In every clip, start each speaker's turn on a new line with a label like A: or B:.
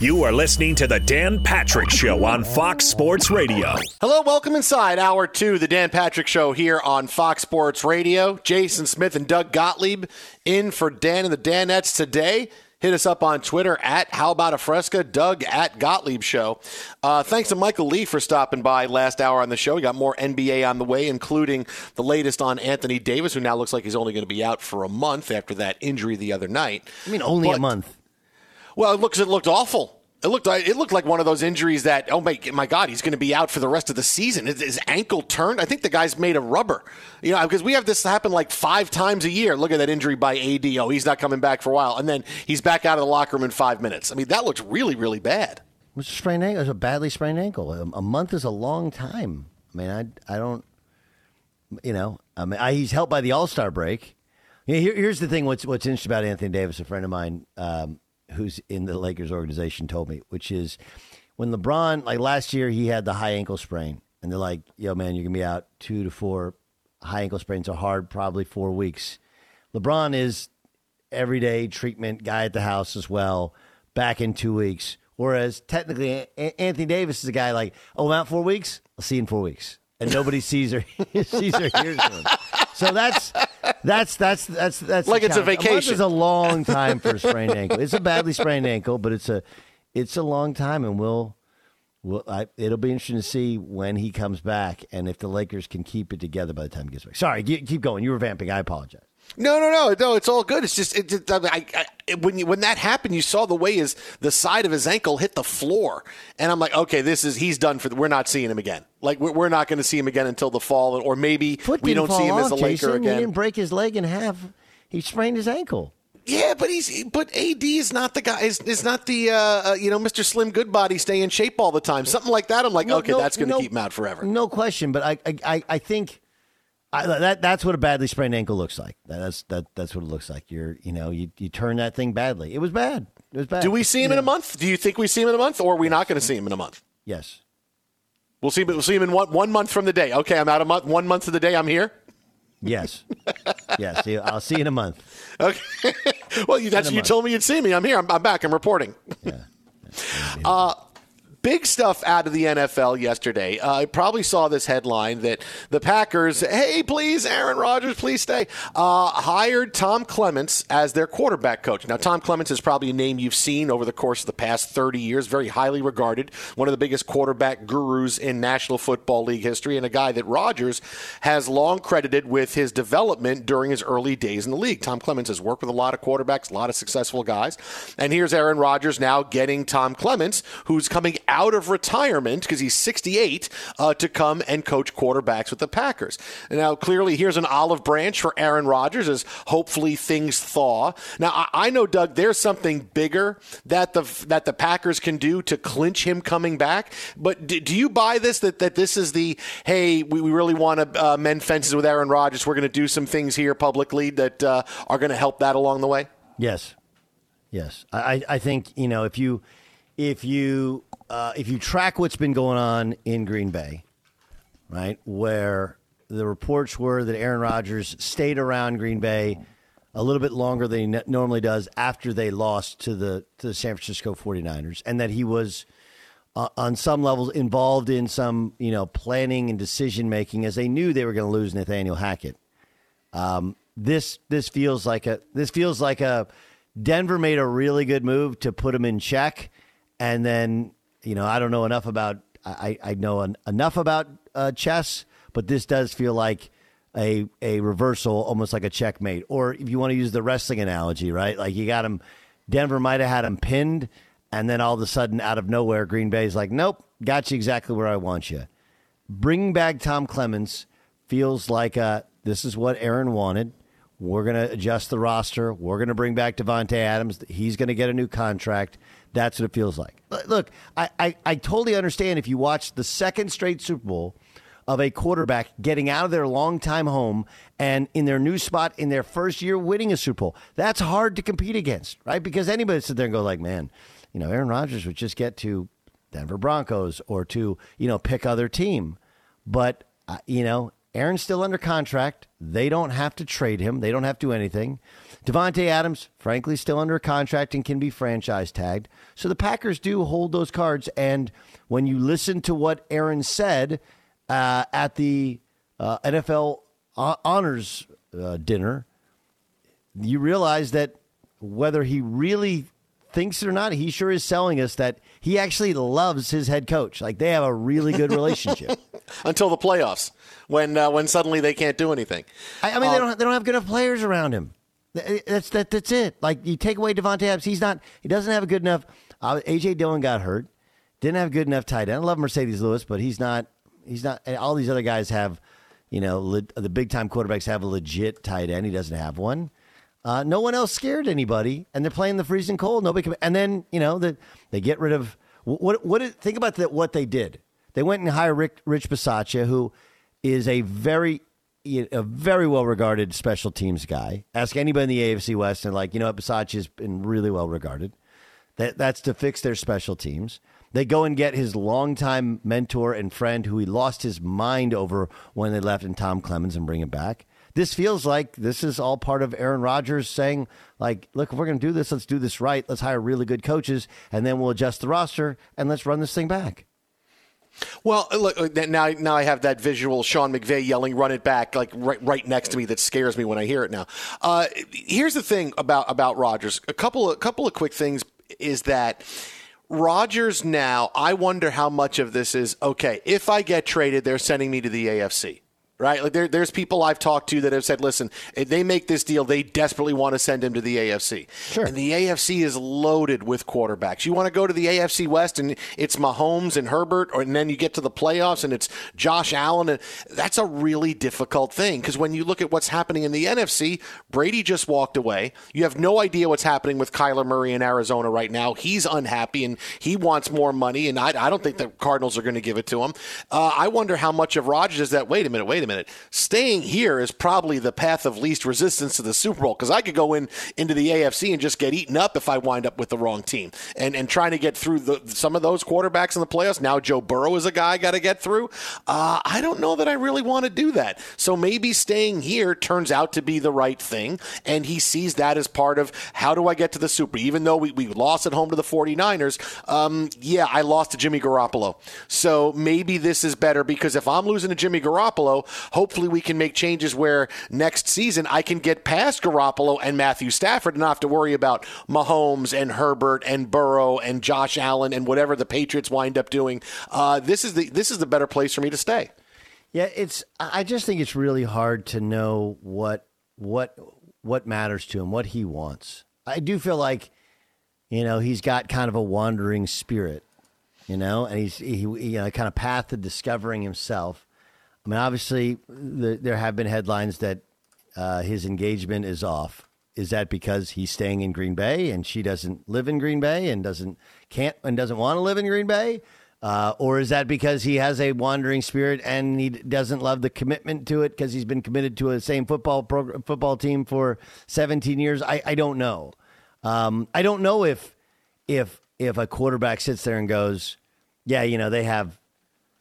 A: You are listening to the Dan Patrick Show on Fox Sports Radio.
B: Hello, welcome inside hour two, the Dan Patrick Show here on Fox Sports Radio. Jason Smith and Doug Gottlieb in for Dan and the Danettes today. Hit us up on Twitter at How About a Fresca, Doug at Gottlieb Show. Uh, thanks to Michael Lee for stopping by last hour on the show. We got more NBA on the way, including the latest on Anthony Davis, who now looks like he's only going to be out for a month after that injury the other night.
C: I mean, only
B: But-
C: a month.
B: Well, it looks it looked awful. It looked like it looked like one of those injuries that oh my my god he's going to be out for the rest of the season. His, ankle turned. I think the guy's made of rubber. You know because we have this happen like five times a year. Look at that injury by AD. Oh he's not coming back for a while, and then he's back out of the locker room in five minutes. I mean that looks really really bad.
C: It was a sprained ankle. It was a badly sprained ankle. A, a month is a long time. I mean, I I don't, you know, I mean, I, he's helped by the All Star break. Here, here's the thing. What's what's interesting about Anthony Davis? A friend of mine um, who's in the Lakers organization told me, which is when LeBron, like last year, he had the high ankle sprain, and they're like, "Yo, man, you're gonna be out two to four. High ankle sprains are hard, probably four weeks." LeBron is everyday treatment guy at the house as well, back in two weeks. Whereas technically, Anthony Davis is a guy like, oh, I'm out four weeks. I'll see you in four weeks, and nobody sees her, sees hears. So that's that's that's that's that's
B: Like it's a
C: challenge. month
B: vacation.
C: is a long time for a sprained ankle. It's a badly sprained ankle, but it's a it's a long time, and we'll. Well, I, it'll be interesting to see when he comes back and if the Lakers can keep it together by the time he gets back. Sorry, keep going. You were vamping. I apologize.
B: No, no, no, no. It's all good. It's just it, it, I, I, it- when you, when that happened, you saw the way his the side of his ankle hit the floor, and I'm like, okay, this is he's done for. The, we're not seeing him again. Like we're, we're not going to see him again until the fall, or maybe
C: Foot
B: we don't see him
C: fall
B: as a
C: off,
B: Laker
C: Jason. He didn't break his leg in half. He sprained his ankle.
B: Yeah, but he's but AD is not the guy. Is, is not the uh, uh, you know Mr. Slim Goodbody stay in shape all the time. Something like that. I'm like,
C: No,
B: okay,
C: no,
B: that's going to
C: no-
B: keep him out forever.
C: No question, but I I, I, I think I, that that's what a badly sprained ankle looks like. That's that that's what it looks like. You're you know you you turn that thing badly. It was bad. It was bad.
B: Do we see him in a month? Do you think we see him in a month, or are we not going to see him in a month?
C: Yes.
B: We'll see. We'll see him in one, one month from the day. Okay, I'm out a month. One month of the day, I'm here.
C: Yes. yes. I'll see you in a month.
B: Okay. well, you, that's you
C: month.
B: told me you'd see me. I'm here. I'm, I'm back. I'm reporting. Yeah. Uh, big stuff out of the NFL yesterday. Uh, I probably saw this headline that the Packers, hey, please, Aaron Rodgers, please stay, uh, hired Tom Clements as their quarterback coach. Now, Tom Clements is probably a name you've seen over the course of the past 30 years, very highly regarded, one of the biggest quarterback gurus in National Football League history, and a guy that Rodgers has long credited with his development during his early days in the league. Tom Clements has worked with a lot of quarterbacks, a lot of successful guys. And here's Aaron Rodgers now getting Tom Clements, who's coming out of retirement because he's 68, uh, to come and coach quarterbacks with the Packers. Now, clearly, here's an olive branch for Aaron Rodgers as hopefully things thaw. Now, I, I know, Doug, there's something bigger that the that the Packers can do to clinch him coming back. But do, do you buy this that, that this is the hey, we, we really want to uh, mend fences with Aaron Rodgers? We're going to do some things here publicly that uh, are going to help that along the way.
C: Yes, yes. I- I think you know if you if you uh, if you track what's been going on in Green Bay, right, where the reports were that Aaron Rodgers stayed around Green Bay a little bit longer than he normally does after they lost to the to the San Francisco 49ers and that he was uh, on some levels involved in some you know planning and decision making as they knew they were going to lose Nathaniel Hackett. Um, this this feels like a this feels like a Denver made a really good move to put him in check, and then you know I don't know enough about I I know en- enough about uh, chess, but this does feel like a a reversal, almost like a checkmate, or if you want to use the wrestling analogy, right? Like you got him, Denver might have had him pinned, and then all of a sudden, out of nowhere, Green Bay's like, nope, got you exactly where I want you Bring back Tom Clements feels like this is what Aaron wanted. We're going to adjust the roster. We're going to bring back Davante Adams. He's going to get a new contract. That's what it feels like. Look- I, I, I totally understand if you watch the second straight Super Bowl of a quarterback getting out of their longtime home and in their new spot in their first year winning a Super Bowl. That's hard to compete against, right? Because anybody sit there and go like, man, you know, Aaron Rodgers would just get to Denver Broncos or to, you know, pick other team. But, uh, you know, Aaron's still under contract. They don't have to trade him. They don't have to do anything. Davante Adams, frankly, still under contract and can be franchise tagged. So the Packers do hold those cards. And when you listen to what Aaron said uh, at the uh, NFL honors uh, dinner, you realize that whether he really thinks it or not, he sure is selling us that he actually loves his head coach. Like they have a really good relationship
B: until the playoffs, when uh, when suddenly they can't do anything.
C: I, I mean, they don't they don't have good enough players around him. That's that. That's it. Like you take away Davante Adams, he's not. He doesn't have a good enough. Uh, AJ Dillon got hurt. Didn't have good enough tight end. I love Marcedes Lewis, but he's not. He's not. all these other guys have. You know, le, the big time quarterbacks have a legit tight end. He doesn't have one. Uh, no one else scared anybody, and they're playing the freezing cold. Nobody can. And then you know that they get rid of what. What? Think about the, what they did. They went and hired Rick, Rich Bisaccia, who is a very a very well regarded special teams guy. Ask anybody in the AFC West, and like you know, Bisaccia has been really well regarded. That that's to fix their special teams. They go and get his longtime mentor and friend, who he lost his mind over when they left, in Tom Clements, and bring him back this feels like this is all part of Aaron Rodgers saying, like, look, if we're going to do this, let's do this right. Let's hire really good coaches, and then we'll adjust the roster and let's run this thing back.
B: Well, look uh, now. Now I have that visual Sean McVay yelling, "Run it back!" like right, right next to me. That scares me when I hear it. Now, uh, here's the thing about about Rodgers. A couple of couple of quick things is that Rodgers now. I wonder how much of this is okay. If I get traded, they're sending me to the AFC right? Like there, there's people I've talked to that have said, listen, if they make this deal, they desperately want to send him to the AFC.
C: Sure.
B: And the AFC is loaded with quarterbacks. You want to go to the AFC West and it's Mahomes and Herbert, or, and then you get to the playoffs and it's Josh Allen. And that's a really difficult thing because when you look at what's happening in the NFC, Brady just walked away. You have no idea what's happening with Kyler Murray in Arizona right now. He's unhappy and he wants more money, and I, I don't think the Cardinals are going to give it to him. Uh, I wonder how much of Rodgers is that. Wait a minute, wait a minute. Staying here is probably the path of least resistance to the Super Bowl because I could go in into the AFC and just get eaten up if I wind up with the wrong team. And and trying to get through the, some of those quarterbacks in the playoffs. Now Joe Burrow is a guy I got to get through. Uh, I don't know that I really want to do that. So maybe staying here turns out to be the right thing, and he sees that as part of how do I get to the Super. Even though we, we lost at home to the 49ers, um, yeah, I lost to Jimmy Garoppolo. So maybe this is better because if I'm losing to Jimmy Garoppolo, hopefully we can make changes where next season I can get past Garoppolo and Matthew Stafford and not have to worry about Mahomes and Herbert and Burrow and Josh Allen and whatever the Patriots wind up doing. Uh, this is the this is the better place for me to stay.
C: Yeah, it's. I just think it's really hard to know what what what matters to him, what he wants. I do feel like, you know, he's got kind of a wandering spirit, you know, and he's he, he you know, kind of path to discovering himself. I mean, obviously, the, there have been headlines that uh, his engagement is off. Is that because he's staying in Green Bay and she doesn't live in Green Bay and doesn't can't and doesn't want to live in Green Bay? Uh, or is that because he has a wandering spirit and he doesn't love the commitment to it because he's been committed to a same football program, football team for 17 years? I, I don't know. Um, I don't know if if if a quarterback sits there and goes, "Yeah, you know, they have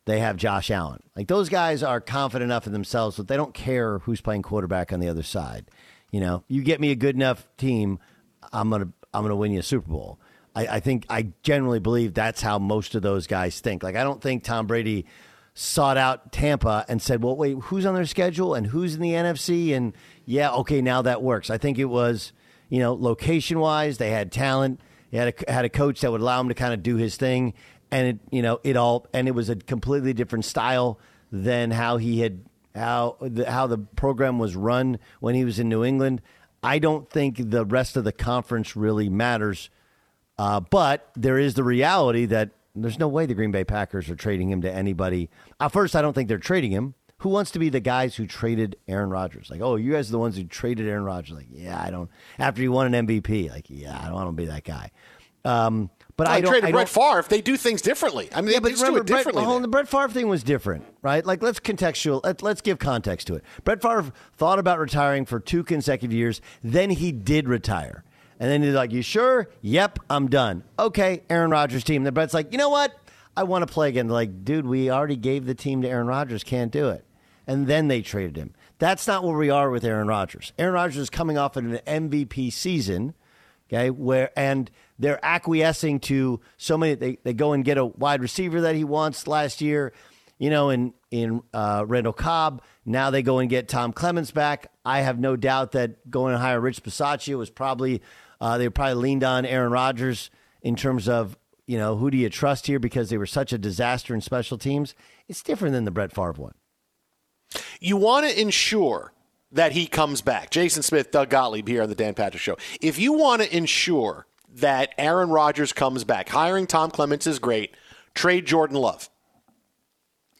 C: they have Josh Allen. Like those guys are confident enough in themselves that they don't care who's playing quarterback on the other side. You know, you get me a good enough team, I'm gonna I'm gonna win you a Super Bowl. I, I think I generally believe that's how most of those guys think. Like I don't think Tom Brady sought out Tampa and said, "Well, wait, who's on their schedule and who's in the NFC?" And yeah, okay, now that works. I think it was, you know, location wise, they had talent. They had a, had a coach that would allow him to kind of do his thing, and it you know it all and it was a completely different style than how he had how the, how the program was run when he was in New England. I don't think the rest of the conference really matters, uh, but there is the reality that there's no way the Green Bay Packers are trading him to anybody. At first, I don't think they're trading him. Who wants to be the guys who traded Aaron Rodgers? Like, oh, you guys are the ones who traded Aaron Rodgers. Like, yeah, I don't. After he won an MVP, like, yeah, I don't want to be that guy. Um, but I, I
B: traded I Brett Favre. They do things differently. I mean, yeah, they just do it differently.
C: Brett, the Brett Favre thing was different, right? Like, let's contextual. Let, let's give context to it. Brett Favre thought about retiring for two consecutive years. Then he did retire, and then he's like, "You sure? Yep, I'm done." Okay, Aaron Rodgers team. Then Brett's like, "You know what? I want to play again." They're like, dude, we already gave the team to Aaron Rodgers. Can't do it. and then they traded him. That's not where we are with Aaron Rodgers. Aaron Rodgers is coming off an MVP season, okay, where and they're acquiescing to so many. They, they go and get a wide receiver that he wants last year, you know, in in uh, Randall Cobb. Now they go and get Tom Clements back. I have no doubt that going to hire Rich Bisaccia was probably uh, they probably leaned on Aaron Rodgers in terms of you know who do you trust here because they were such a disaster in special teams. It's different than the Brett Favre one.
B: You want to ensure that he comes back. Jason Smith, Doug Gottlieb here on the Dan Patrick Show. If you want to ensure that Aaron Rodgers comes back, hiring Tom Clements is great. Trade Jordan Love.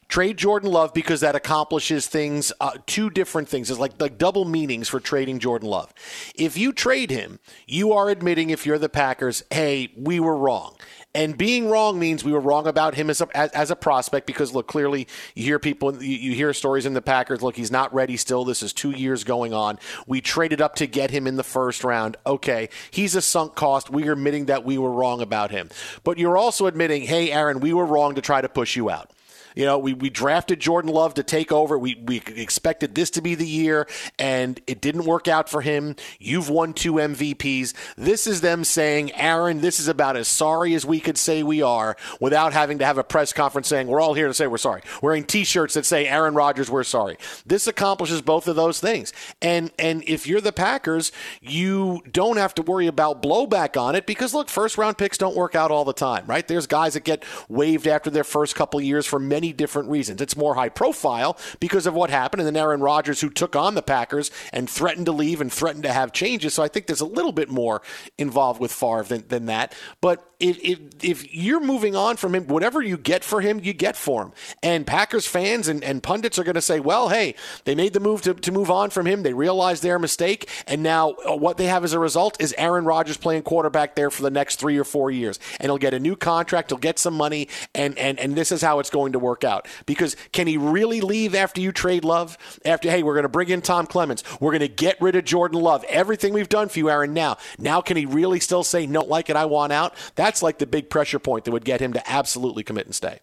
B: Trade Jordan Love because that accomplishes things, uh, two different things. It's like, like double meanings for trading Jordan Love. If you trade him, you are admitting, if you're the Packers, hey, we were wrong. And being wrong means we were wrong about him as a, as, as, a prospect because, look, clearly you hear people, you, you hear stories in the Packers. Look, he's not ready still. This is two years going on. We traded up to get him in the first round. Okay, he's a sunk cost. We are admitting that we were wrong about him. But you're also admitting, hey, Aaron, we were wrong to try to push you out. You know, we, we drafted Jordan Love to take over. We, we expected this to be the year, and it didn't work out for him. You've won two MVPs. This is them saying, Aaron, this is about as sorry as we could say we are without having to have a press conference saying, we're all here to say we're sorry. Wearing t shirts that say, Aaron Rodgers, we're sorry. This accomplishes both of those things. And, and if you're the Packers, you don't have to worry about blowback on it because, look, first round picks don't work out all the time, right? There's guys that get waived after their first couple years for many many different reasons. It's more high profile because of what happened, and then Aaron Rodgers, who took on the Packers and threatened to leave and threatened to have changes. So I think there's a little bit more involved with Favre than, than that. But if, if, if you're moving on from him, whatever you get for him, you get for him. And Packers fans and, and pundits are going to say, well, hey, they made the move to, to move on from him. They realized their mistake. And now uh, what they have as a result is Aaron Rodgers playing quarterback there for the next three or four years. And he'll get a new contract, he'll get some money, and, and, and this is how it's going to work work out. Because can he really leave after you trade Love? After, hey, we're going to bring in Tom Clements. We're going to get rid of Jordan Love. Everything we've done for you, Aaron, now. Now, can he really still say, no, like it, I want out? That's like the big pressure point that would get him to absolutely commit and stay.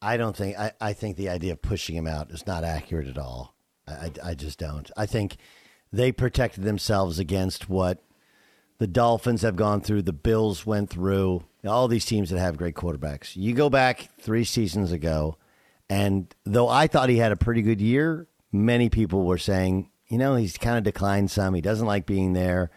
C: I don't think, I, I think the idea of pushing him out is not accurate at all. I, I just don't. I think they protected themselves against what the Dolphins have gone through, the Bills went through, all these teams that have great quarterbacks. You go back three seasons ago, and though I thought he had a pretty good year, many people were saying, you know, he's kind of declined some. He doesn't like being there.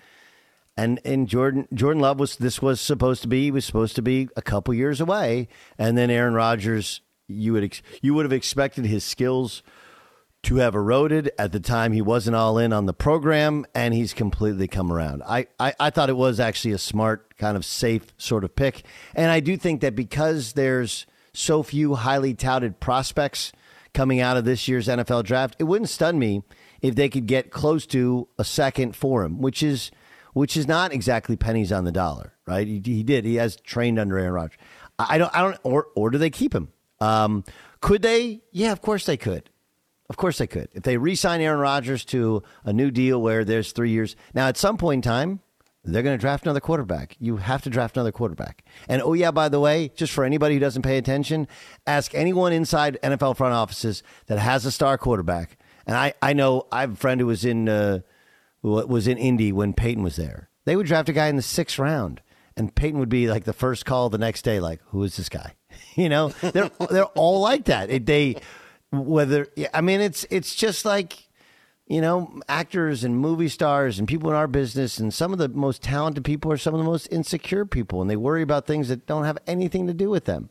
C: And and Jordan Jordan Love was this was supposed to be was supposed to be a couple years away, and then Aaron Rodgers. You would ex- you would have expected his skills to have eroded. At the time, he wasn't all in on the program, and he's completely come around. I, I, I, thought it was actually a smart, kind of safe sort of pick. And I do think that because there's so few highly touted prospects coming out of this year's NFL draft, it wouldn't stun me if they could get close to a second for him, which is which is not exactly pennies on the dollar, right? He, he did. He has trained under Aaron Rodgers. I don't. I don't. Or or do they keep him? Um, could they? Yeah, of course they could. Of course they could. If they re sign Aaron Rodgers to a new deal where there's three years. Now, at some point in time, they're going to draft another quarterback. You have to draft another quarterback. And oh, yeah, by the way, just for anybody who doesn't pay attention, ask anyone inside NFL front offices that has a star quarterback. And I, I know I have a friend who was in, uh, was in Indy when Peyton was there. They would draft a guy in the sixth round. And Peyton would be like the first call the next day, like, who is this guy? You know, they're, they're all like that. It, they, whether I mean it's it's just like you know actors and movie stars and people in our business and some of the most talented people are some of the most insecure people and they worry about things that don't have anything to do with them.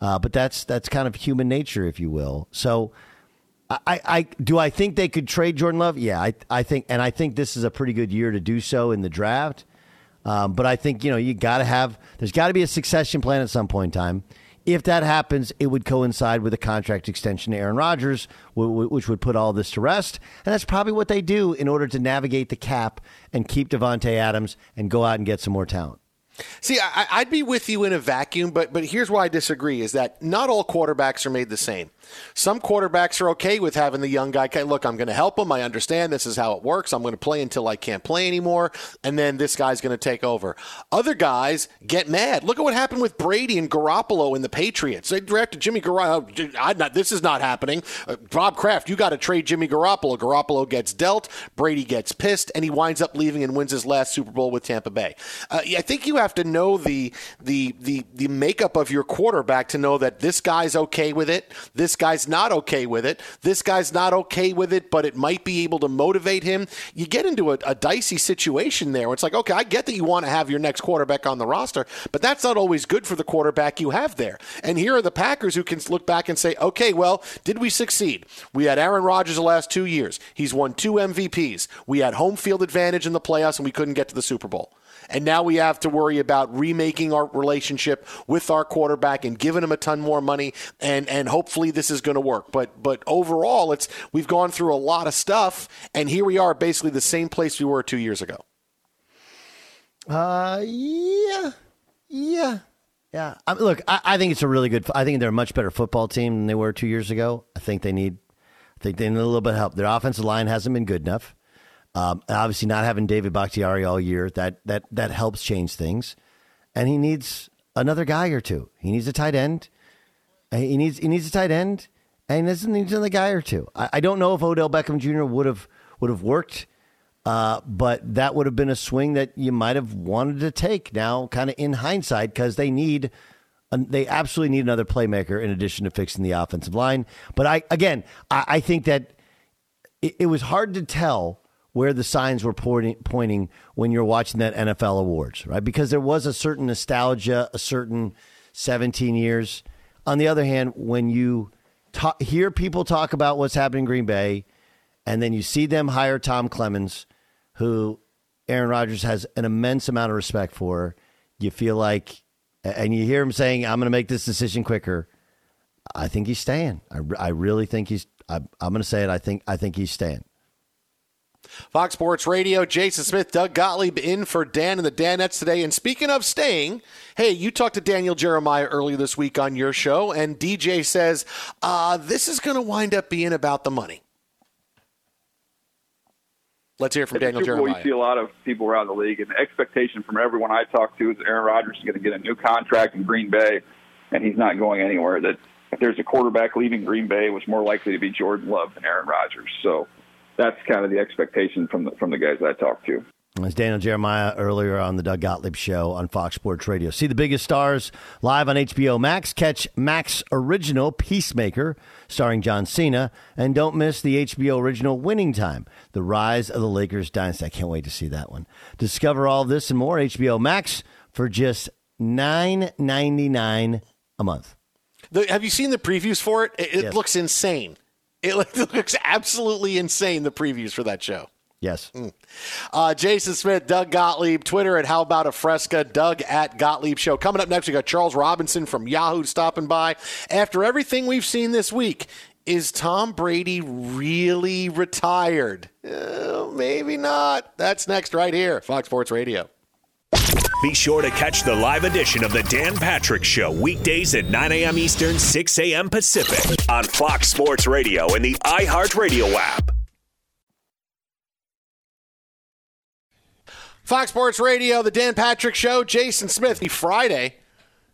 C: Uh, but that's that's kind of human nature, if you will. So. I, I do I think they could trade Jordan Love? Yeah, I, I think, and I think this is a pretty good year to do so in the draft. Um, but I think you know you got to have there's got to be a succession plan at some point in time. If that happens, it would coincide with a contract extension to Aaron Rodgers, which would put all this to rest. And that's probably what they do in order to navigate the cap and keep Davante Adams and go out and get some more talent.
B: See, I, would be with you in a vacuum, but but here's why I disagree: is that not all quarterbacks are made the same. Some quarterbacks are okay with having the young guy. Look, I'm going to help him. I understand this is how it works. I'm going to play until I can't play anymore, and then this guy's going to take over. Other guys get mad. Look at what happened with Brady and Garoppolo in the Patriots. They drafted Jimmy Garoppolo. This is not happening. Uh, Bob Kraft, you got to trade Jimmy Garoppolo. Garoppolo gets dealt. Brady gets pissed, and he winds up leaving and wins his last Super Bowl with Tampa Bay. Uh, I think you have to know the the the the makeup of your quarterback to know that this guy's okay with it. This guy's not okay with it. This guy's not okay with it, but it might be able to motivate him. You get into a, a dicey situation there. It's like, okay, I get that you want to have your next quarterback on the roster, but that's not always good for the quarterback you have there. And here are the Packers who can look back and say, okay, well, did we succeed? We had Aaron Rodgers the last two years. He's won two MVPs. We had home field advantage in the playoffs, and we couldn't get to the Super Bowl. And now we have to worry about remaking our relationship with our quarterback and giving him a ton more money. And, and hopefully this is going to work. But, but overall, it's, we've gone through a lot of stuff. And here we are, basically the same place we were two years ago.
C: Uh, yeah. Yeah. Yeah. I mean, look, I, I think it's a really good, I think they're a much better football team than they were two years ago. I think they need, I think they need a little bit of help. Their offensive line hasn't been good enough. Um, obviously, not having David Bakhtiari all year that that that helps change things, and he needs another guy or two. He needs a tight end. He needs he needs a tight end, and he doesn't need another guy or two. I, I don't know if Odell Beckham Jr. would have would have worked, uh, but that would have been a swing that you might have wanted to take. Now, kind of in hindsight, because they need they absolutely need another playmaker in addition to fixing the offensive line. But I again, I, I think that it, it, was hard to tell where the signs were pointing, pointing when you're watching that NFL awards, right? Because there was a certain nostalgia, a certain 17 years. On the other hand, when you talk, hear people talk about what's happening in Green Bay, and then you see them hire Tom Clements, who Aaron Rodgers has an immense amount of respect for, you feel like, and you hear him saying, I'm going to make this decision quicker. I think he's staying. I, I really think he's, I, I'm going to say it. I think, I think he's staying.
B: Fox Sports Radio, Jason Smith, Doug Gottlieb in for Dan and the Danettes today. And speaking of staying, hey, you talked to Daniel Jeremiah earlier this week on your show, and DJ says uh, this is going to wind up being about the money. Let's hear from
D: At
B: Daniel
D: Jeremiah.
B: We
D: see a lot of people around the league, and the expectation from everyone I talk to is Aaron Rodgers is going to get a new contract in Green Bay, and he's not going anywhere. That if there's a quarterback leaving Green Bay, it was more likely to be Jordan Love than Aaron Rodgers. So that's kind of the expectation from the, from the guys I talked to.
C: As Daniel Jeremiah earlier on the Doug Gottlieb show on Fox Sports Radio. See the biggest stars live on HBO Max. Catch Max original Peacemaker starring John Cena. And don't miss the HBO original Winning Time, The Rise of the Lakers Dynasty. I can't wait to see that one. Discover all this and more HBO Max for just nine ninety nine a month.
B: The, have you seen the previews for it? It, it yes. looks insane. It looks absolutely insane, the previews for that show.
C: Yes.
B: Mm. Uh, Jason Smith, Doug Gottlieb, Twitter at How About a Fresca, Doug at Gottlieb Show. Coming up next, we got Charles Robinson from Yahoo stopping by. After everything we've seen this week, is Tom Brady really retired? Uh, maybe not. That's next right here, Fox Sports Radio.
A: Be sure to catch the live edition of the Dan Patrick Show weekdays at 9 a.m. Eastern, 6 a.m. Pacific on Fox Sports Radio and the iHeartRadio app.
B: Fox Sports Radio, the Dan Patrick Show, Jason Smith. Friday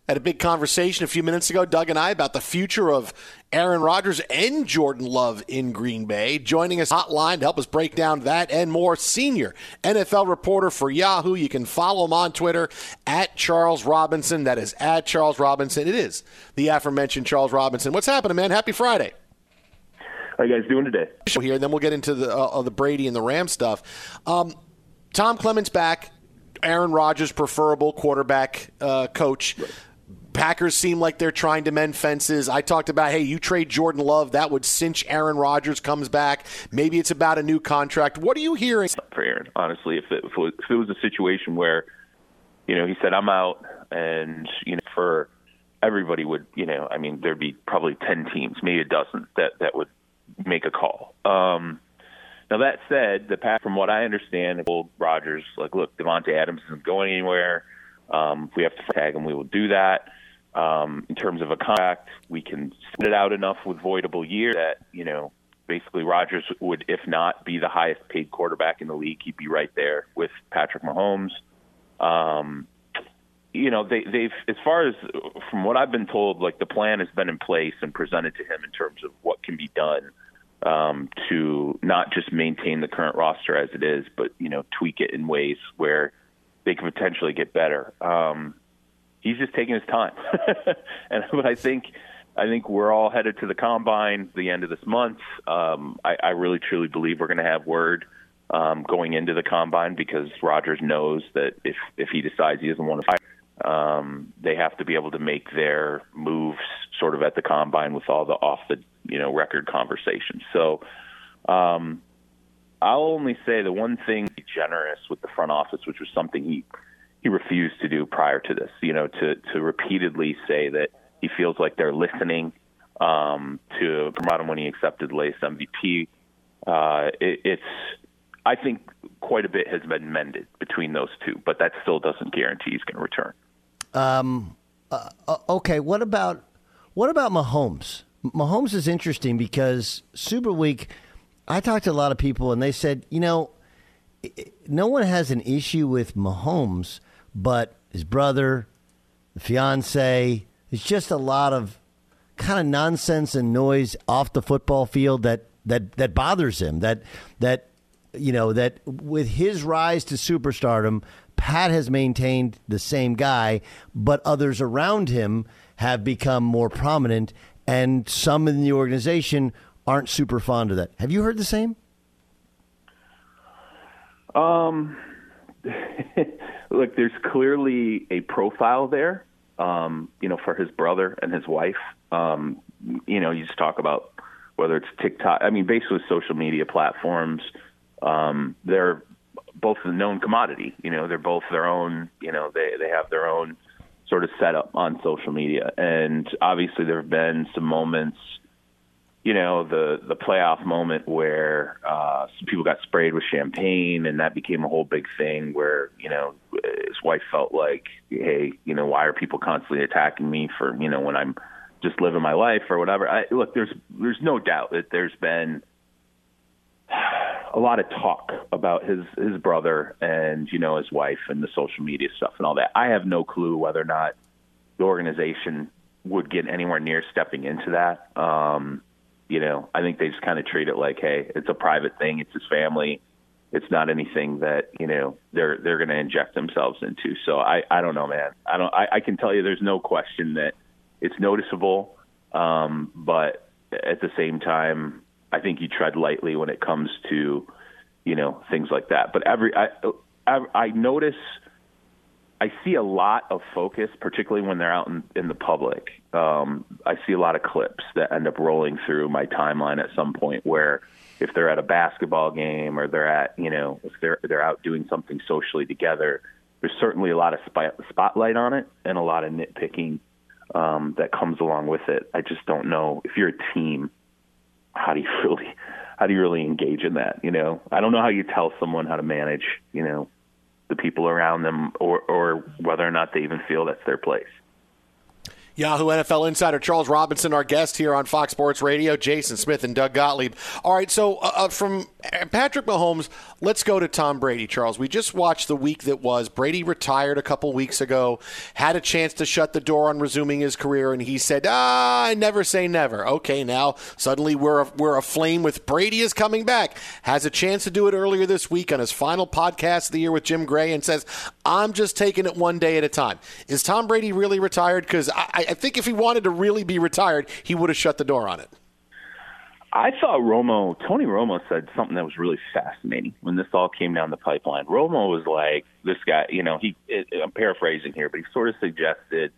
B: had a big conversation a few minutes ago, Doug and I, about the future of Aaron Rodgers and Jordan Love in Green Bay. Joining us hotline to help us break down that and more, senior NFL reporter for Yahoo. You can follow him on Twitter at Charles Robinson. That is at Charles Robinson. It is the aforementioned Charles Robinson. What's happening, man? Happy Friday.
E: How you guys doing today?
B: Here, and then we'll get into the uh, the Brady and the Ram stuff. Um, Tom Clements back. Aaron Rodgers, preferable quarterback uh, coach. Right. Packers seem like they're trying to mend fences. I talked about, hey, you trade Jordan Love, that would cinch Aaron Rodgers comes back. Maybe it's about a new contract. What are you hearing?
E: For Aaron, honestly, if it, if it, was, a situation where, you know, he said, I'm out, and, you know, for everybody would, you know, I mean, there'd be probably 10 teams, maybe a dozen, that, that would make a call. Um, now, that said, the pack, from what I understand, old Rodgers, like, look, Davante Adams isn't going anywhere Um, if we have to tag him, we will do that. Um, in terms of a contract, we can split it out enough with voidable year that you know basically Rodgers would, if not be the highest paid quarterback in the league, he'd be right there with Patrick Mahomes. Um, you know, they, they've, as far as from what I've been told, like the plan has been in place and presented to him in terms of what can be done um, to not just maintain the current roster as it is, but you know, tweak it in ways where they can potentially get better. Um, he's just taking his time, and but I think I think we're all headed to the combine the end of this month. Um, I, I really truly believe we're going to have word um, going into the combine because Rodgers knows that if if he decides he doesn't want to fight, um, they have to be able to make their moves sort of at the combine with all the off the you know record conversations. So. Um, I'll only say the one thing generous with the front office, which was something he he refused to do prior to this. You know, to to repeatedly say that he feels like they're listening um, to him when he accepted latest MVP. Uh, it, it's I think quite a bit has been mended between those two, but that still doesn't guarantee he's going to return.
C: Um, uh, uh, okay, what about what about Mahomes? Mahomes is interesting because Super Week. I talked to a lot of people, and they said, you know, no one has an issue with Mahomes, but his brother, the fiance, it's just a lot of kind of nonsense and noise off the football field that that that bothers him. That that you know that with his rise to superstardom, Pat has maintained the same guy, but others around him have become more prominent, and some in the organization aren't super fond of that. Have you heard the same?
E: Um, look, there's clearly a profile there. Um, you know, for his brother and his wife. Um, you know, you just talk about whether it's TikTok. I mean, basically social media platforms. Um, they're both a known commodity. You know, they're both their own. You know, they they have their own sort of setup on social media, and obviously there have been some moments you know the the playoff moment where uh, some people got sprayed with champagne, and that became a whole big thing. Where you know his wife felt like, hey, you know, why are people constantly attacking me for you know when I'm just living my life or whatever? I, look, there's there's no doubt that there's been a lot of talk about his his brother and you know his wife and the social media stuff and all that. I have no clue whether or not the organization would get anywhere near stepping into that. Um, you know, I think they just kind of treat it like, hey, it's a private thing. It's his family. It's not anything that you know they're they're going to inject themselves into. So I I don't know, man. I don't. I, I can tell you, there's no question that it's noticeable, um, but at the same time, I think you tread lightly when it comes to you know things like that. But every I I, I notice I see a lot of focus, particularly when they're out in, in the public. Um, I see a lot of clips that end up rolling through my timeline at some point where if they're at a basketball game or they're at, you know, if they're they're out doing something socially together, there's certainly a lot of spot, spotlight on it and a lot of nitpicking um, that comes along with it. I just don't know if you're a team, how do you really how do you really engage in that? You know, I don't know how you tell someone how to manage, you know, the people around them or, or whether or not they even feel that's their place.
B: Yahoo NFL insider Charles Robinson, our guest here on Fox Sports Radio, Jason Smith and Doug Gottlieb. All right, so uh, uh, from Patrick Mahomes, let's go to Tom Brady, Charles. We just watched the week that was. Brady retired a couple weeks ago, had a chance to shut the door on resuming his career, and he said, ah, I never say never. Okay, now suddenly we're, we're aflame with Brady is coming back. Has a chance to do it earlier this week on his final podcast of the year with Jim Gray and says, I'm just taking it one day at a time. Is Tom Brady really retired? Because I I, think if he wanted to really be retired, he would have shut the door on it.
E: I thought Romo, Tony Romo said something that was really fascinating when this all came down the pipeline. Romo was like, this guy, you know, he, it, I'm paraphrasing here, but he sort of suggested,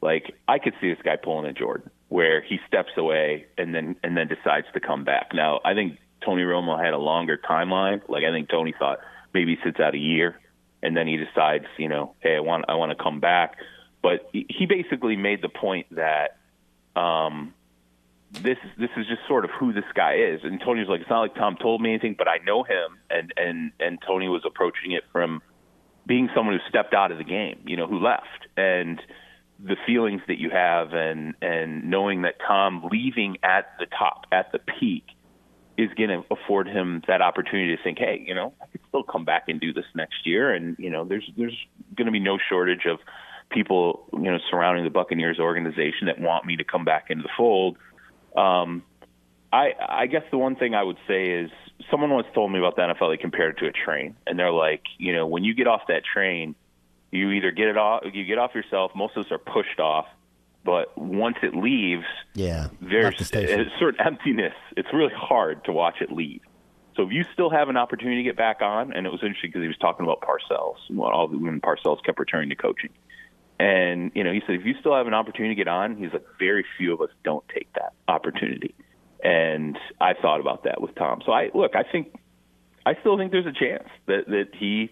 E: like, I could see this guy pulling a Jordan where he steps away and then, and then decides to come back. Now, I think Tony Romo had a longer timeline. Like, I think Tony thought maybe he sits out a year and then he decides, you know, hey, I want, I want to come back. But he basically made the point that um, this this is just sort of who this guy is. And Tony was like, it's not like Tom told me anything, but I know him. And and and Tony was approaching it from being someone who stepped out of the game, you know, who left, and the feelings that you have, and and knowing that Tom leaving at the top, at the peak, is going to afford him that opportunity to think, hey, you know, I could still come back and do this next year, and you know, there's there's going to be no shortage of people, you know, surrounding the Buccaneers organization that want me to come back into the fold. Um, I I guess the one thing I would say is someone once told me about the NFL. They compared it to a train, and they're like, you know, when you get off that train, you either get it off, you get off yourself. Most of us are pushed off, but once it leaves,
C: yeah,
E: there's a certain emptiness. It's really hard to watch it leave. So if you still have an opportunity to get back on, and it was interesting because he was talking about Parcells, and all the when Parcells kept returning to coaching, and you know he said if you still have an opportunity to get on, he's like very few of us don't take that opportunity, and I thought about that with Tom. So I look, I think I still think there's a chance that that he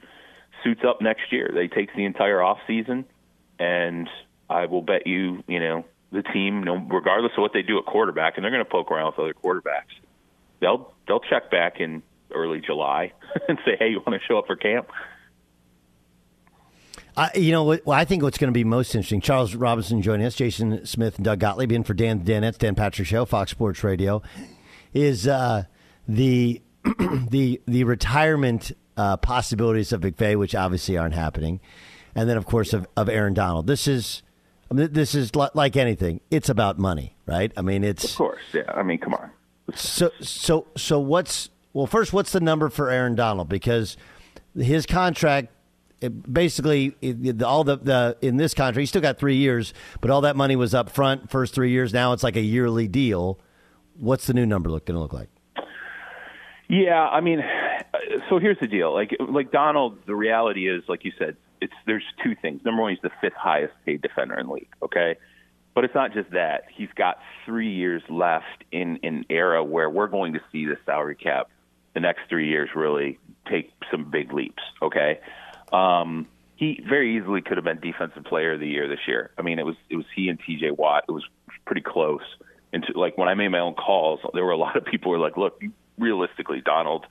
E: suits up next year. They takes the entire off season, and I will bet you, you know, the team, know, regardless of what they do at quarterback, and they're going to poke around with other quarterbacks. They'll they'll check back in early July and say, "Hey, you want to show up for camp?"
C: Uh, you know what? Well, I think what's going to be most interesting. Charles Robinson joining us, Jason Smith, and Doug Gottlieb in for Dan Danette's Dan Patrick Show, Fox Sports Radio, is uh, the the the retirement uh, possibilities of McVay, which obviously aren't happening, and then of course of, of Aaron Donald. This is I mean, this is like anything. It's about money, right? I mean, it's
E: of course, yeah. I mean, come on.
C: So, so, so, what's well? First, what's the number for Aaron Donald? Because his contract, basically, all the, the in this contract, he still got three years, but all that money was up front first three years. Now it's like a yearly deal. What's the new number look going to look like?
E: Yeah, I mean, so here's the deal. Like, like Donald, the reality is, like you said, it's there's two things. Number one, he's the fifth highest paid defender in the league. Okay, but it's not just that. He's got three years left in an era where we're going to see the salary cap the next three years really take some big leaps. Okay, um, he very easily could have been defensive player of the year this year. I mean, it was it was he and T.J. Watt. It was pretty close. And to, like when I made my own calls, there were a lot of people who were like, "Look, realistically, Donald."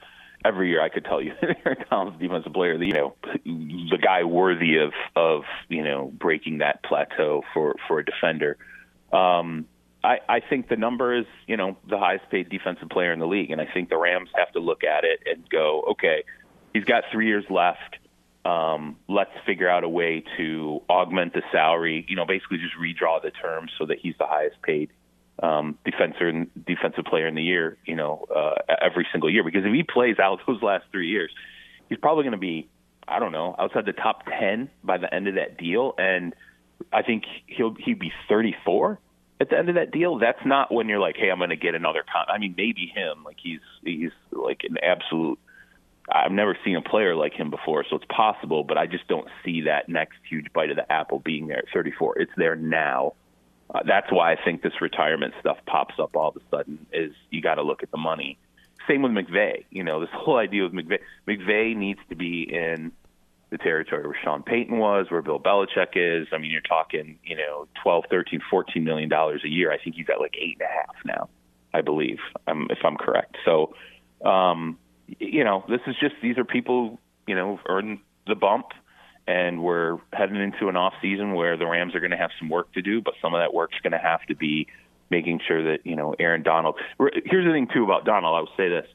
E: every year I could tell you that Aaron Donald's defensive player, the, you know, the guy worthy of of you know breaking that plateau for for a defender. Um, I, I think the number is you know the highest paid defensive player in the league, and I think the Rams have to look at it and go, okay, he's got three years left. Um, let's figure out a way to augment the salary. You know, basically just redraw the terms so that he's the highest paid um, defensive defensive player in the year, you know, uh, every single year. Because if he plays out those last three years, he's probably going to be, I don't know, outside the top ten by the end of that deal, and I think he'll he'd be 34 at the end of that deal. That's not when you're like, hey, I'm going to get another. Con-. I mean, maybe him, like he's he's like an absolute. I've never seen a player like him before, so it's possible, but I just don't see that next huge bite of the apple being there at 34. It's there now uh, that's why I think this retirement stuff pops up all of a sudden. Is you got to look at the money. Same with McVay. You know, this whole idea with McVay. McVay needs to be in the territory where Sean Payton was, where Bill Belichick is. I mean, you're talking, you know, twelve, thirteen, fourteen million dollars a year. I think he's at like eight and a half now, I believe, um, if I'm correct. So, um, you know, this is just these are people, you know, earn the bump and we're heading into an off season where the Rams are going to have some work to do, but some of that work's going to have to be making sure that you know Aaron Donald. Here's the thing too about Donald. I would say this: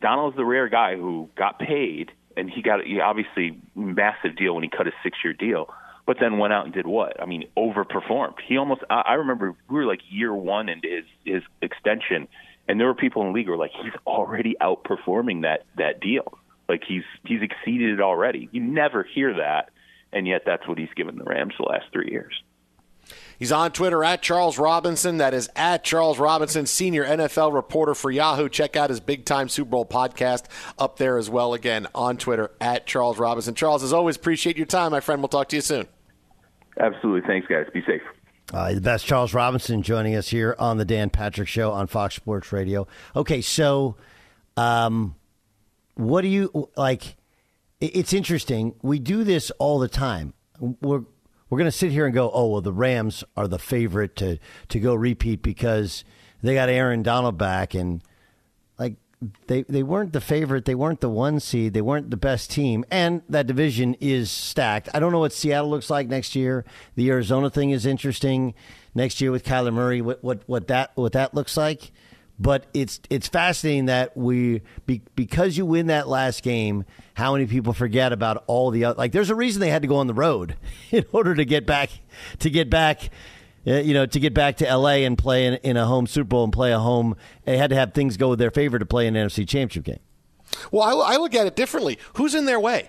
E: Donald's the rare guy who got paid, and he got he obviously massive deal when he cut his six year deal, but then went out and did what? I mean, overperformed. He almost. I, I remember we were like year one into his his extension, and there were people in the league who were like, he's already outperforming that that deal. Like he's he's exceeded it already. You never hear that, and yet that's what he's given the Rams the last three years.
B: He's on Twitter at Charles Robinson. That is at Charles Robinson, senior NFL reporter for Yahoo. Check out his big time Super Bowl podcast up there as well. Again, on Twitter at Charles Robinson. Charles, as always, appreciate your time, my friend. We'll talk to you soon.
E: Absolutely. Thanks, guys. Be safe.
C: Uh, the best Charles Robinson joining us here on the Dan Patrick Show on Fox Sports Radio. Okay, so um, what do you like? It's interesting. We do this all the time. We're we're going to sit here and go, oh well, the Rams are the favorite to to go repeat because they got Aaron Donald back, and like they they weren't the favorite. They weren't the one seed. They weren't the best team. And that division is stacked. I don't know what Seattle looks like next year. The Arizona thing is interesting next year with Kyler Murray. What what what that what that looks like. But it's it's fascinating that we be, because you win that last game, how many people forget about all the other like there's a reason they had to go on the road in order to get back to get back Eh, you know, to get back to LA and play in, in, a home Super Bowl and play a home, they had to have things go their favor to play an NFC Championship game.
B: Well, I, I look at it differently. Who's in their way?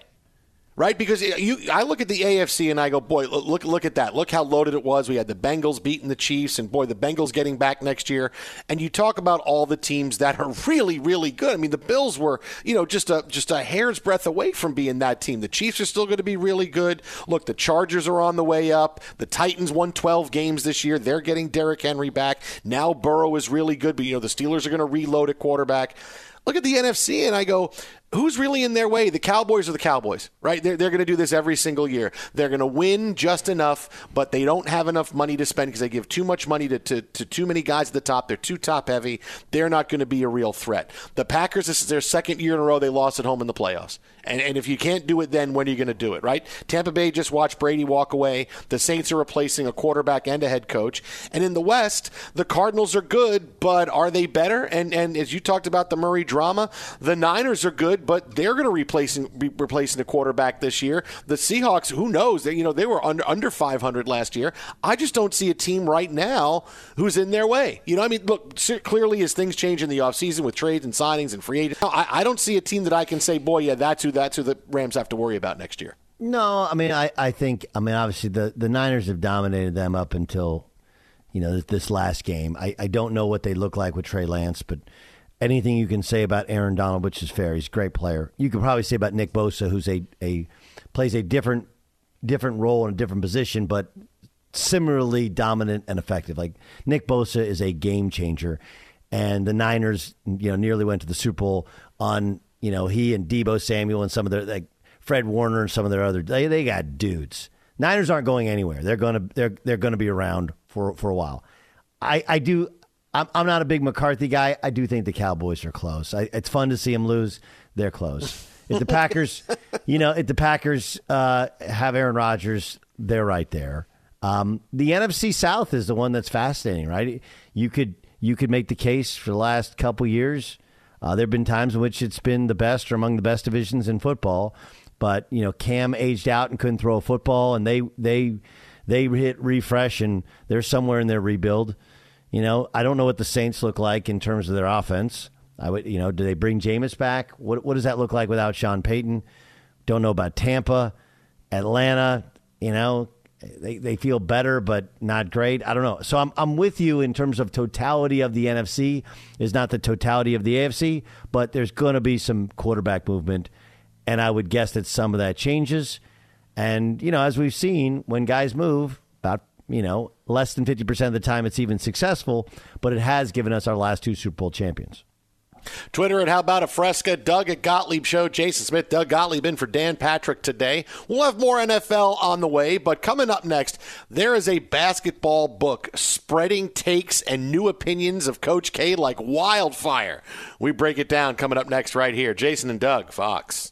B: Right? Because you, I look at the AFC and I go, boy, look, look at that. Look how loaded it was. We had the Bengals beating the Chiefs, and boy, the Bengals getting back next year. And you talk about all the teams that are really, really good. I mean, the Bills were, you know, just a just a hair's breadth away from being that team. The Chiefs are still going to be really good. Look, the Chargers are on the way up. The Titans won 12 games this year. They're getting Derrick Henry back. Now Burrow is really good, but you know the Steelers are going to reload at quarterback look at the NFC and I go, who's really in their way? The Cowboys are the Cowboys, right? They're, they're going to do this every single year. They're going to win just enough, but they don't have enough money to spend because they give too much money to, to, to too many guys at the top. They're too top heavy. They're not going to be a real threat. The Packers, this is their second year in a row they lost at home in the playoffs. And, and if you can't do it then, when are you going to do it, right? Tampa Bay just watched Brady walk away. The Saints are replacing a quarterback and a head coach. And in the West, the Cardinals are good, but are they better? And, and as you talked about the Murray drama, the Niners are good, but they're going to replacing be replacing the quarterback this year. The Seahawks, who knows? They, you know, they were under under 500 last year. I just don't see a team right now who's in their way. You know, I mean, look, clearly as things change in the offseason with trades and signings and free agents, I, I don't see a team that I can say, boy, yeah, that's who that's who the Rams have to worry about next year.
C: No, I mean, I, I think, I mean, obviously the, the Niners have dominated them up until, you know, this, this last game. I, I don't know what they look like with Trey Lance, but anything you can say about Aaron Donald, which is fair, he's a great player. You could probably say about Nick Bosa, who's a, a plays a different different role in a different position, but similarly dominant and effective. Like Nick Bosa is a game changer, and the Niners, you know, nearly went to the Super Bowl on you know, he and Deebo Samuel and some of their like Fred Warner and some of their other they they got dudes. Niners aren't going anywhere. They're gonna they're they're gonna be around for for a while. I I do. I'm I'm not a big McCarthy guy. I do think the Cowboys are close. I, it's fun to see them lose. They're close. If the Packers, you know, if the Packers uh, have Aaron Rodgers, they're right there. Um, the NFC South is the one that's fascinating, right? You could you could make the case for the last couple years uh, there have been times in which it's been the best or among the best divisions in football, but you know Cam aged out and couldn't throw a football, and they they they hit refresh and they're somewhere in their rebuild. You know, I don't know what the Saints look like in terms of their offense. I would, you know, do they bring Jameis back? What what does that look like without Sean Payton? Don't know about Tampa, Atlanta. You know, they, they feel better, but not great. I don't know. So I'm, I'm with you in terms of totality of the NFC is not the totality of the AFC, but there's going to be some quarterback movement. And I would guess that some of that changes. And, you know, as we've seen, when guys move, you know, less than 50% of the time it's even successful, but it has given us our last two Super Bowl champions.
B: Twitter at How About a Fresca, Doug at Gottlieb Show, Jason Smith, Doug Gottlieb in for Dan Patrick today. We'll have more NFL on the way, but coming up next, there is a basketball book spreading takes and new opinions of Coach K like wildfire. We break it down coming up next right here. Jason and Doug, Fox.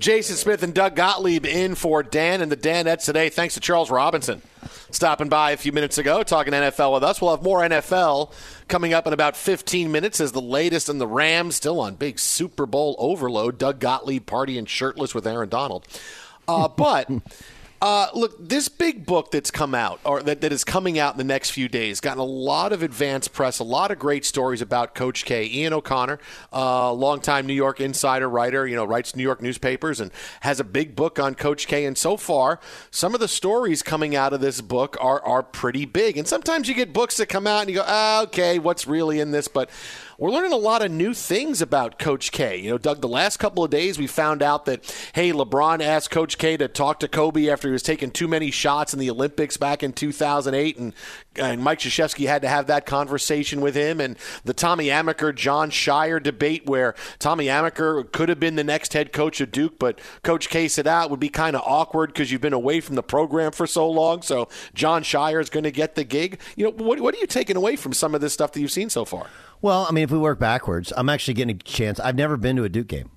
B: Jason Smith and Doug Gottlieb in for Dan and the Danettes today. Thanks to Charles Robinson stopping by a few minutes ago, talking NFL with us. We'll have more NFL coming up in about 15 minutes as the latest in the Rams, still on big Super Bowl overload. Doug Gottlieb partying shirtless with Aaron Donald. Uh, but. Uh, look, this big book that's come out, or that, that is coming out in the next few days, gotten a lot of advance press, a lot of great stories about Coach K. Ian O'Connor, uh, longtime New York insider writer, you know, writes New York newspapers and has a big book on Coach K. And so far, some of the stories coming out of this book are are pretty big. And sometimes you get books that come out and you go, ah, okay, what's really in this? But we're learning a lot of new things about Coach K. You know, Doug, the last couple of days we found out that, hey, LeBron asked Coach K to talk to Kobe after he was taking too many shots in the Olympics back in 2008, and, and Mike Krzyzewski had to have that conversation with him, and the Tommy Amaker, Jon Scheyer debate where Tommy Amaker could have been the next head coach of Duke, but Coach K said out ah, would be kind of awkward because you've been away from the program for so long, so Jon Scheyer is going to get the gig. You know, what, what are you taking away from some of this stuff that you've seen so far?
C: Well, I mean, if we work backwards, I'm actually getting a chance. I've never been to a Duke game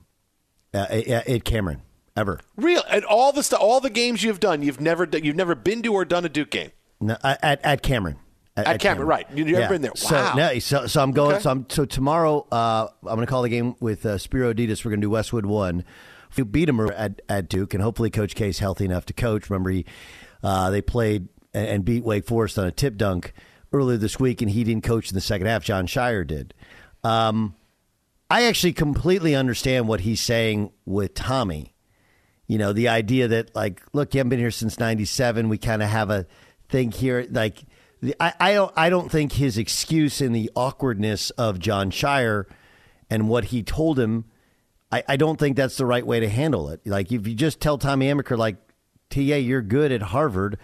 C: uh, at Cameron ever.
B: Real and all the stuff, all the games you've done, you've never you've never been to or done a Duke game.
C: No, at at Cameron.
B: At, at, Cameron, Cameron, right? You've never yeah. been there. Wow.
C: So, no, so, so I'm going. Okay. So, I'm, so tomorrow, uh, I'm going to call the game with uh, Spero Dedes. We're going to do Westwood one. We beat him at, at Duke, and hopefully Coach K is healthy enough to coach. Remember, he uh, they played and beat Wake Forest on a tip dunk earlier this week, and he didn't coach in the second half. Jon Scheyer did. Um, I actually completely understand what he's saying with Tommy. You know, the idea that like, look, you haven't been here since '97. We kind of have a thing here. Like, I, I don't, I don't think his excuse in the awkwardness of Jon Scheyer and what he told him. I, I don't think that's the right way to handle it. Like, if you just tell Tommy Amaker, like, "Ta, you're good at Harvard,"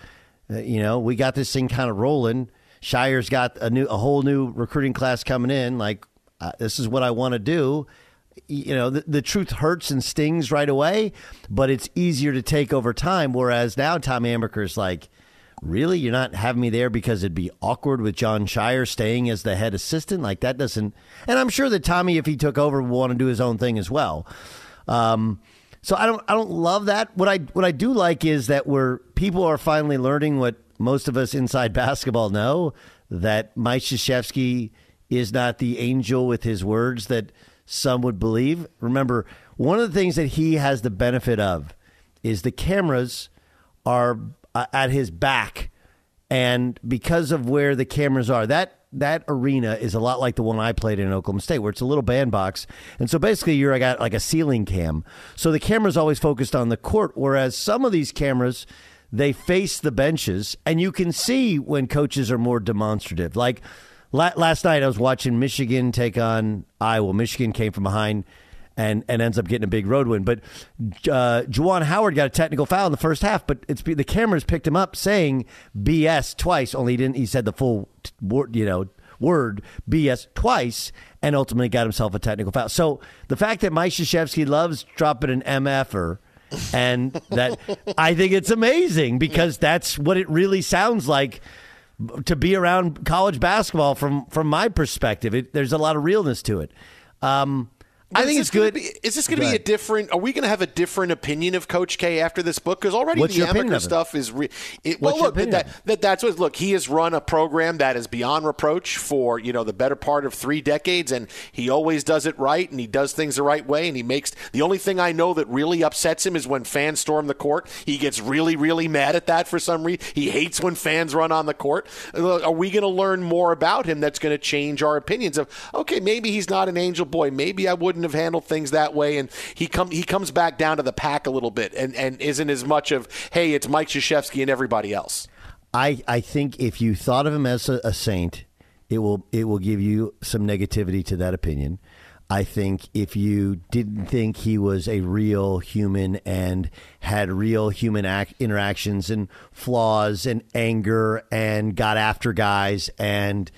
C: uh, you know, we got this thing kind of rolling. Scheyer's got a new, a whole new recruiting class coming in. Like, uh, this is what I want to do. You know, the, the, truth hurts and stings right away, but it's easier to take over time. Whereas now Tom Amaker's like, really, you're not having me there because it'd be awkward with Jon Scheyer staying as the head assistant. Like that doesn't. And I'm sure that Tommy, if he took over, would want to do his own thing as well. Um, so I don't, I don't love that. What I, what I do like is that we're people are finally learning what most of us inside basketball know that Mike Krzyzewski – is not the angel with his words that some would believe. Remember, one of the things that he has the benefit of is the cameras are uh, at his back, and because of where the cameras are, that that arena is a lot like the one I played in Oklahoma State, where it's a little bandbox, and so basically you're I got like a ceiling cam. So the camera's always focused on the court, whereas some of these cameras they face the benches, and you can see when coaches are more demonstrative, like last night I was watching Michigan take on Iowa. Michigan came from behind and, and ends up getting a big road win. But uh, Juwan Howard got a technical foul in the first half, but it's the cameras picked him up saying BS twice. Only he didn't. He said the full word, you know, word BS twice, and ultimately got himself a technical foul. So the fact that Mike Krzyzewski loves dropping an MFer. And that I think it's amazing because that's what it really sounds like to be around college basketball from from my perspective. It, there's a lot of realness to it. Um, I think it's good.
B: Be, is this going to be a different? Are we going to have a different opinion of Coach K after this book? Because already
C: What's
B: the Amaker stuff is. Re, it, well, look, that, that, that's what. Look, he has run a program that is beyond reproach for you know the better part of three decades, and he always does it right, and he does things the right way, and he makes. The only thing I know that really upsets him is when fans storm the court. He gets really, really mad at that for some reason. He hates when fans run on the court. Are we going to learn more about him that's going to change our opinions of? Okay, maybe he's not an angel boy. Maybe I wouldn't have handled things that way, and he come he comes back down to the pack a little bit, and and isn't as much of hey, it's Mike Krzyzewski and everybody else.
C: I I think if you thought of him as a, a saint, it will it will give you some negativity to that opinion. I think if you didn't think he was a real human and had real human act, interactions and flaws and anger and got after guys, and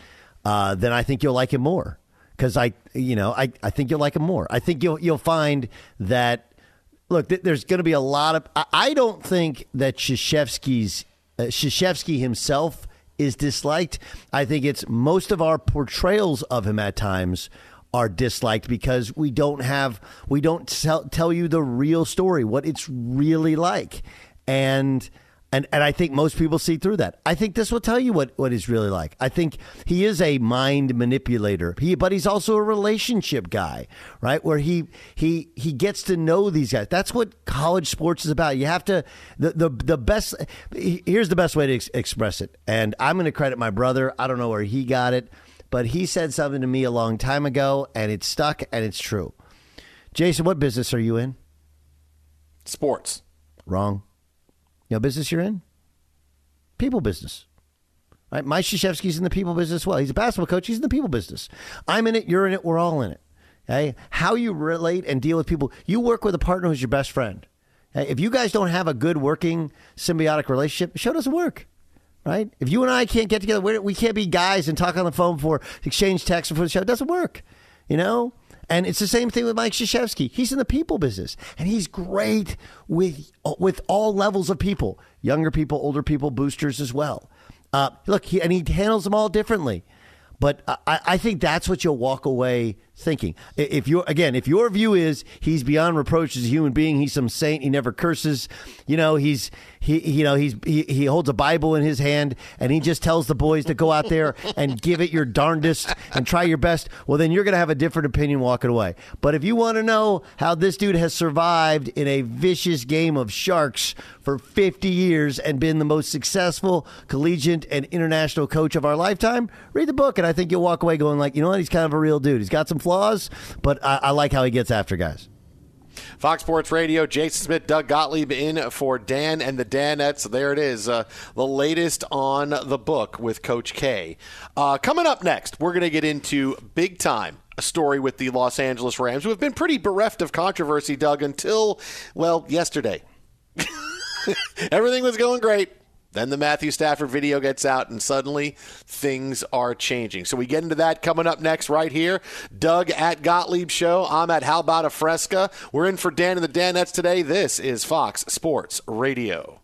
C: uh, then I think you'll like him more because I, you know, I, I think you'll like him more. I think you'll you'll find that. Look, th- there's going to be a lot of. I, I don't think that Krzyzewski's uh, Krzyzewski himself is disliked. I think it's most of our portrayals of him at times are disliked because we don't have we don't tell, tell you the real story, what it's really like, and and and I think most people see through that. I think this will tell you what, what he's really like. I think he is a mind manipulator. He but he's also a relationship guy, right? Where he he he gets to know these guys. That's what college sports is about. You have to the the, the best here's the best way to ex- express it. And I'm going to credit my brother. I don't know where he got it, but he said something to me a long time ago and it stuck and it's true. Jason, what business are you in?
B: Sports.
C: Wrong. Know business you're in? People business. Right? Mike Krzyzewski's in the people business as well. He's a basketball coach. He's in the people business. I'm in it. You're in it. We're all in it. Okay? How you relate and deal with people. You work with a partner who's your best friend. Okay? If you guys don't have a good working symbiotic relationship, the show doesn't work. Right? If you and I can't get together, we can't be guys and talk on the phone for exchange texts before the show. It doesn't work. You know? And it's the same thing with Mike Krzyzewski. He's in the people business, and he's great with with all levels of people, younger people, older people, boosters as well. Uh, look, he, and he handles them all differently. But I, I think that's what you'll walk away thinking. If you again, if your view is he's beyond reproach as a human being, he's some saint, he never curses, you know, he's he you know he's he, he holds a Bible in his hand and he just tells the boys to go out there and give it your darndest and try your best. Well, then you're going to have a different opinion walking away. But if you want to know how this dude has survived in a vicious game of sharks for 50 years and been the most successful collegiate and international coach of our lifetime, read the book and I think you'll walk away going like, you know what, he's kind of a real dude. He's got some flaws, but I, I like how he gets after guys.
B: Fox Sports Radio, Jason Smith, Doug Gottlieb in for Dan and the Danettes. There it is, uh, the latest on the book with Coach K. Uh, coming up next, we're going to get into big time a story with the Los Angeles Rams, who have been pretty bereft of controversy, Doug, until, well, yesterday. Everything was going great. Then the Matthew Stafford video gets out, and suddenly things are changing. So we get into that coming up next, right here. Doug at Gottlieb Show. I'm at How About a Fresca. We're in for Dan and the Danettes today. This is Fox Sports Radio.